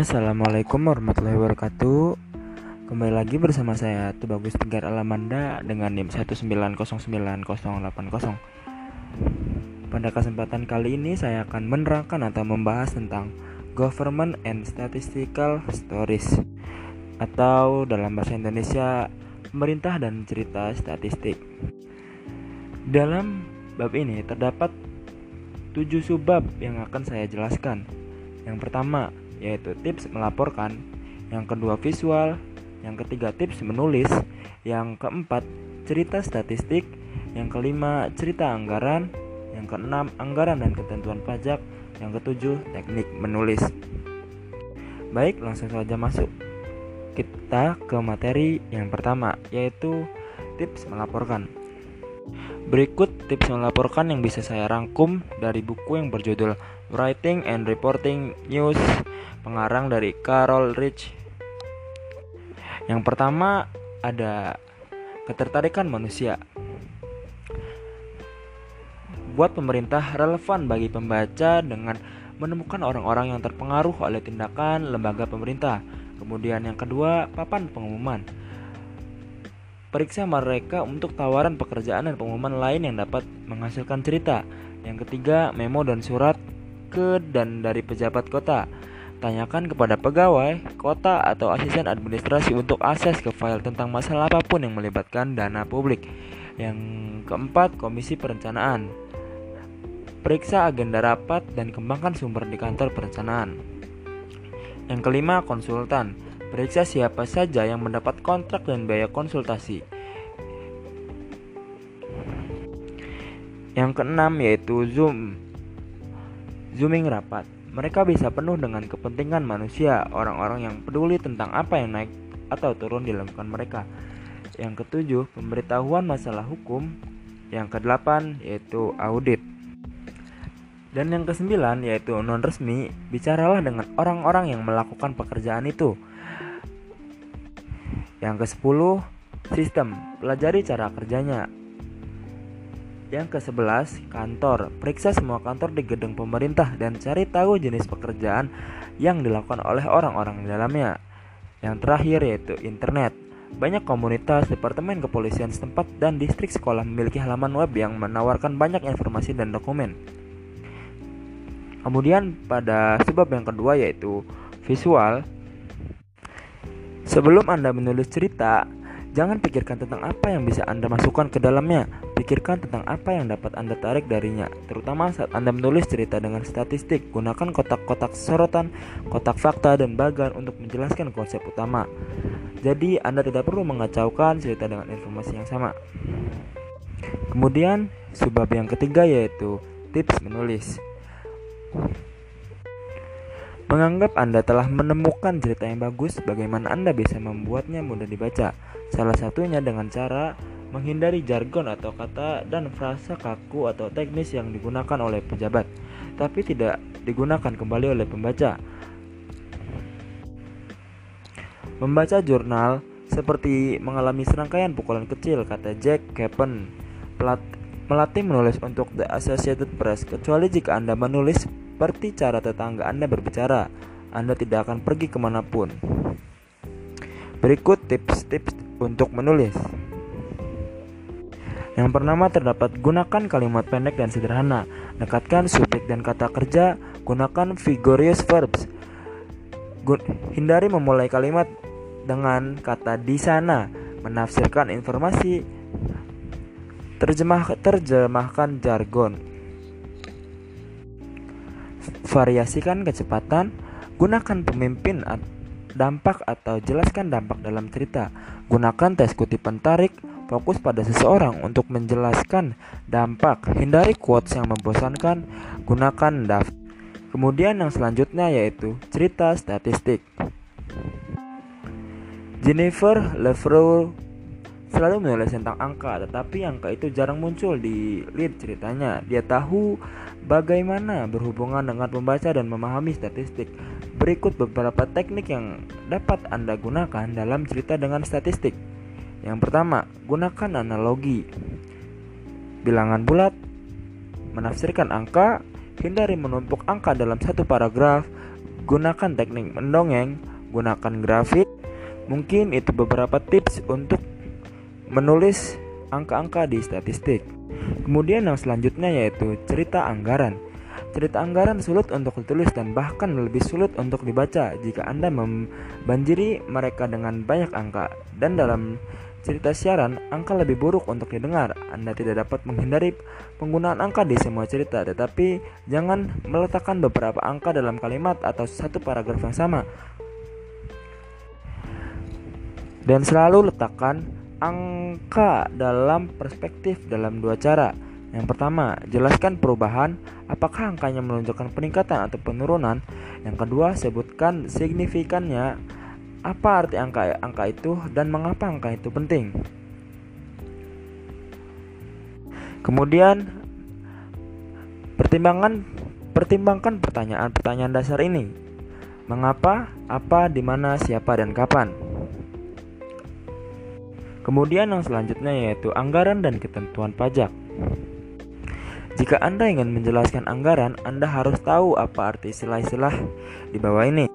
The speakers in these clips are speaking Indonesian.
Assalamualaikum warahmatullahi wabarakatuh. Kembali lagi bersama saya Tubagus Tegar Alamanda dengan NIM 1909080 Pada kesempatan kali ini saya akan menerangkan atau membahas tentang Government and Statistical Stories Atau dalam bahasa Indonesia Pemerintah dan Cerita Statistik. Dalam bab ini terdapat tujuh subbab yang akan saya jelaskan. Yang pertama yaitu tips melaporkan, yang kedua visual, yang ketiga tips menulis, yang keempat cerita statistik, yang kelima cerita anggaran, yang keenam anggaran dan ketentuan pajak, yang ketujuh teknik menulis. Baik, langsung saja masuk. Kita ke materi yang pertama, yaitu tips melaporkan. Berikut tips melaporkan yang bisa saya rangkum dari buku yang berjudul Writing and Reporting News pengarang dari Carol Rich. Yang pertama ada ketertarikan manusia. Buat pemerintah relevan bagi pembaca dengan menemukan orang-orang yang terpengaruh oleh tindakan lembaga pemerintah. Kemudian yang kedua, papan pengumuman. Periksa mereka untuk tawaran pekerjaan dan pengumuman lain yang dapat menghasilkan cerita. Yang ketiga, memo dan surat ke dan dari pejabat kota. Tanyakan kepada pegawai, kota, atau asisten administrasi untuk akses ke file tentang masalah apa pun yang melibatkan dana publik. Yang keempat, komisi perencanaan. Periksa agenda rapat dan kembangkan sumber di kantor perencanaan. Yang kelima, konsultan. Periksa siapa saja yang mendapat kontrak dan biaya konsultasi. Yang keenam yaitu Zoom. Zooming rapat. Mereka bisa penuh dengan kepentingan manusia, orang-orang yang peduli tentang apa yang naik atau turun di lingkungan mereka. Yang ketujuh, pemberitahuan masalah hukum. Yang kedelapan yaitu audit. Dan yang kesembilan yaitu non resmi, bicaralah dengan orang-orang yang melakukan pekerjaan itu. Yang kesepuluh, sistem, pelajari cara kerjanya. Yang ke-11, kantor. Periksa semua kantor di gedung pemerintah dan cari tahu jenis pekerjaan yang dilakukan oleh orang-orang di dalamnya. Yang terakhir yaitu internet. Banyak komunitas, departemen kepolisian setempat, dan distrik sekolah memiliki halaman web yang menawarkan banyak informasi dan dokumen. Kemudian pada sebab yang kedua yaitu visual. Sebelum Anda menulis cerita, Jangan pikirkan tentang apa yang bisa Anda masukkan ke dalamnya. Pikirkan tentang apa yang dapat Anda tarik darinya, terutama saat Anda menulis cerita dengan statistik. Gunakan kotak-kotak sorotan, kotak fakta, dan bagan untuk menjelaskan konsep utama. Jadi, Anda tidak perlu mengacaukan cerita dengan informasi yang sama. Kemudian, sebab yang ketiga yaitu tips menulis. Menganggap Anda telah menemukan cerita yang bagus, bagaimana Anda bisa membuatnya mudah dibaca? Salah satunya dengan cara menghindari jargon atau kata dan frasa kaku atau teknis yang digunakan oleh pejabat, tapi tidak digunakan kembali oleh pembaca. Membaca jurnal seperti mengalami serangkaian pukulan kecil, kata Jack Kappen, melatih menulis untuk The Associated Press, kecuali jika Anda menulis seperti cara tetangga Anda berbicara, Anda tidak akan pergi ke mana pun. Berikut tips-tips untuk menulis. Yang pertama terdapat gunakan kalimat pendek dan sederhana. Dekatkan subjek dan kata kerja, gunakan vigorous verbs. Gun hindari memulai kalimat dengan kata di sana, menafsirkan informasi, terjemah terjemahkan jargon. Variasikan kecepatan, gunakan pemimpin dampak atau jelaskan dampak dalam cerita. Gunakan tes kutipan tarik, fokus pada seseorang untuk menjelaskan dampak. Hindari quotes yang membosankan, gunakan daftar. Kemudian yang selanjutnya yaitu cerita statistik. Jennifer Lefroy selalu menulis tentang angka, tetapi angka itu jarang muncul di lead ceritanya. Dia tahu bagaimana berhubungan dengan membaca dan memahami statistik. Berikut beberapa teknik yang dapat Anda gunakan dalam cerita dengan statistik. Yang pertama, gunakan analogi. Bilangan bulat, menafsirkan angka, hindari menumpuk angka dalam satu paragraf, gunakan teknik mendongeng, gunakan grafik. Mungkin itu beberapa tips untuk menulis angka-angka di statistik. Kemudian yang selanjutnya yaitu cerita anggaran. Cerita anggaran sulit untuk ditulis dan bahkan lebih sulit untuk dibaca jika Anda membanjiri mereka dengan banyak angka. Dan dalam cerita siaran, angka lebih buruk untuk didengar. Anda tidak dapat menghindari penggunaan angka di semua cerita, tetapi jangan meletakkan beberapa angka dalam kalimat atau satu paragraf yang sama. Dan selalu letakkan angka dalam perspektif dalam dua cara yang pertama, jelaskan perubahan, apakah angkanya menunjukkan peningkatan atau penurunan. Yang kedua, sebutkan signifikannya, apa arti angka angka itu dan mengapa angka itu penting. Kemudian, pertimbangan pertimbangkan pertanyaan-pertanyaan dasar ini. Mengapa, apa, di mana, siapa, dan kapan. Kemudian yang selanjutnya yaitu anggaran dan ketentuan pajak. Jika Anda ingin menjelaskan anggaran, Anda harus tahu apa arti istilah-istilah di bawah ini.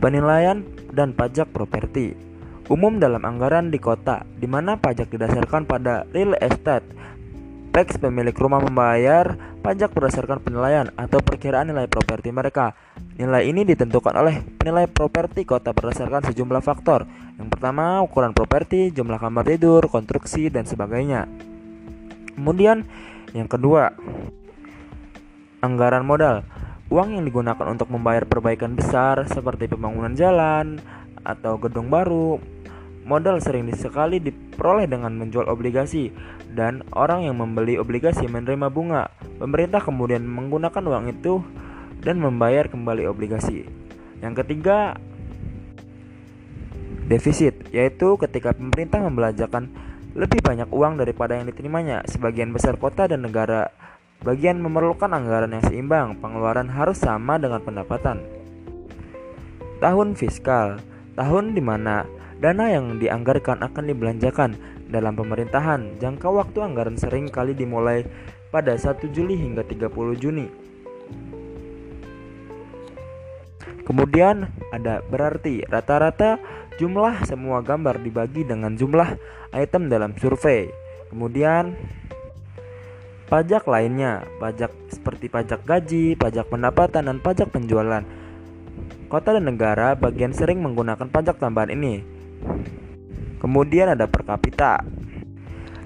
Penilaian dan pajak properti umum dalam anggaran di kota, di mana pajak didasarkan pada real estate. Tax pemilik rumah membayar pajak berdasarkan penilaian atau perkiraan nilai properti mereka. Nilai ini ditentukan oleh penilai properti kota berdasarkan sejumlah faktor. Yang pertama, ukuran properti, jumlah kamar tidur, konstruksi, dan sebagainya. Kemudian, yang kedua, anggaran modal. Uang yang digunakan untuk membayar perbaikan besar seperti pembangunan jalan atau gedung baru. Modal sering sekali diperoleh dengan menjual obligasi dan orang yang membeli obligasi menerima bunga. Pemerintah kemudian menggunakan uang itu dan membayar kembali obligasi. Yang ketiga, defisit, yaitu ketika pemerintah membelanjakan lebih banyak uang daripada yang diterimanya. Sebagian besar kota dan negara bagian memerlukan anggaran yang seimbang. Pengeluaran harus sama dengan pendapatan. Tahun fiskal, tahun di mana dana yang dianggarkan akan dibelanjakan dalam pemerintahan. Jangka waktu anggaran sering kali dimulai pada 1 Juli hingga 30 Juni. Kemudian ada berarti rata-rata Jumlah semua gambar dibagi dengan jumlah item dalam survei. Kemudian pajak lainnya, pajak seperti pajak gaji, pajak pendapatan, dan pajak penjualan. Kota dan negara bagian sering menggunakan pajak tambahan ini. Kemudian ada per kapita.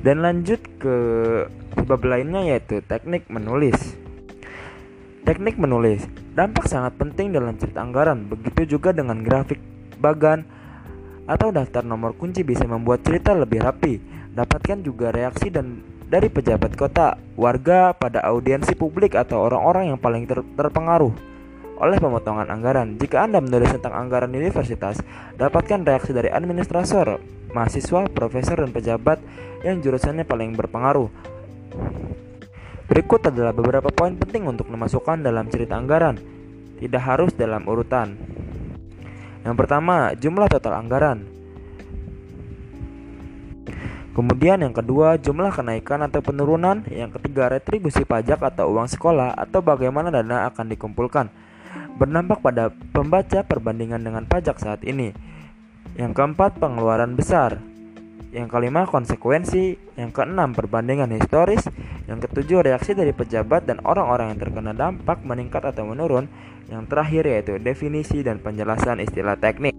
Dan lanjut ke sebab lainnya yaitu teknik menulis. Teknik menulis dampak sangat penting dalam cerita anggaran, begitu juga dengan grafik bagan atau daftar nomor kunci bisa membuat cerita lebih rapi. Dapatkan juga reaksi dan dari pejabat kota, warga pada audiensi publik atau orang-orang yang paling ter terpengaruh oleh pemotongan anggaran. Jika Anda menulis tentang anggaran universitas, dapatkan reaksi dari administrator, mahasiswa, profesor, dan pejabat yang jurusannya paling berpengaruh. Berikut adalah beberapa poin penting untuk memasukkan dalam cerita anggaran. Tidak harus dalam urutan. Yang pertama, jumlah total anggaran. Kemudian yang kedua, jumlah kenaikan atau penurunan. Yang ketiga, retribusi pajak atau uang sekolah atau bagaimana dana akan dikumpulkan. Berdampak pada pembaca perbandingan dengan pajak saat ini. Yang keempat, pengeluaran besar. Yang kelima, konsekuensi. Yang keenam, perbandingan historis. Yang ketujuh, reaksi dari pejabat dan orang-orang yang terkena dampak meningkat atau menurun. Yang terakhir yaitu definisi dan penjelasan istilah teknik.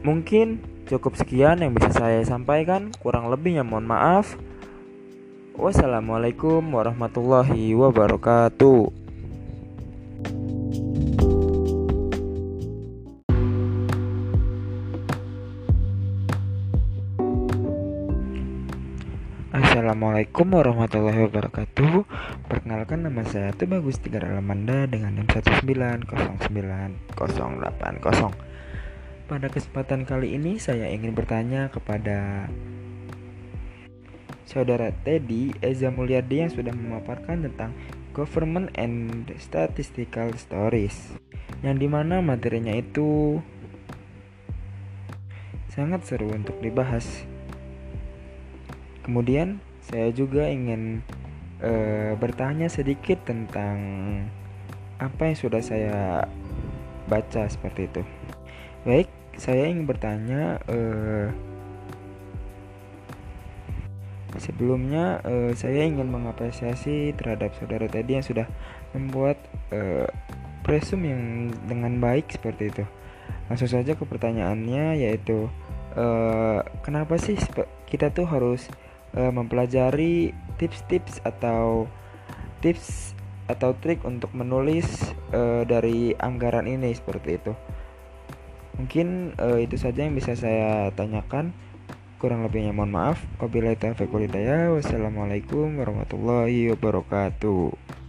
Mungkin cukup sekian yang bisa saya sampaikan, kurang lebihnya mohon maaf. Wassalamualaikum warahmatullahi wabarakatuh. Assalamualaikum warahmatullahi wabarakatuh. Perkenalkan nama saya Tuh Bagus Tiga Alamanda dengan NIM 1909080 Pada kesempatan kali ini saya ingin bertanya kepada Saudara Teddy Eza Mulyadi yang sudah memaparkan tentang Government and Statistical Stories Yang di mana materinya itu sangat seru untuk dibahas. Kemudian saya juga ingin uh, bertanya sedikit tentang apa yang sudah saya baca seperti itu. Baik, saya ingin bertanya uh, sebelumnya uh, saya ingin mengapresiasi terhadap saudara tadi yang sudah membuat uh, presum yang dengan baik seperti itu. Langsung saja ke pertanyaannya yaitu uh, kenapa sih kita tuh harus uh, mempelajari tips-tips atau tips atau trik untuk menulis uh, dari anggaran ini seperti itu. Mungkin uh, itu saja yang bisa saya tanyakan. Kurang lebihnya mohon maaf. Wabillahi taufiq Wassalamualaikum warahmatullahi wabarakatuh.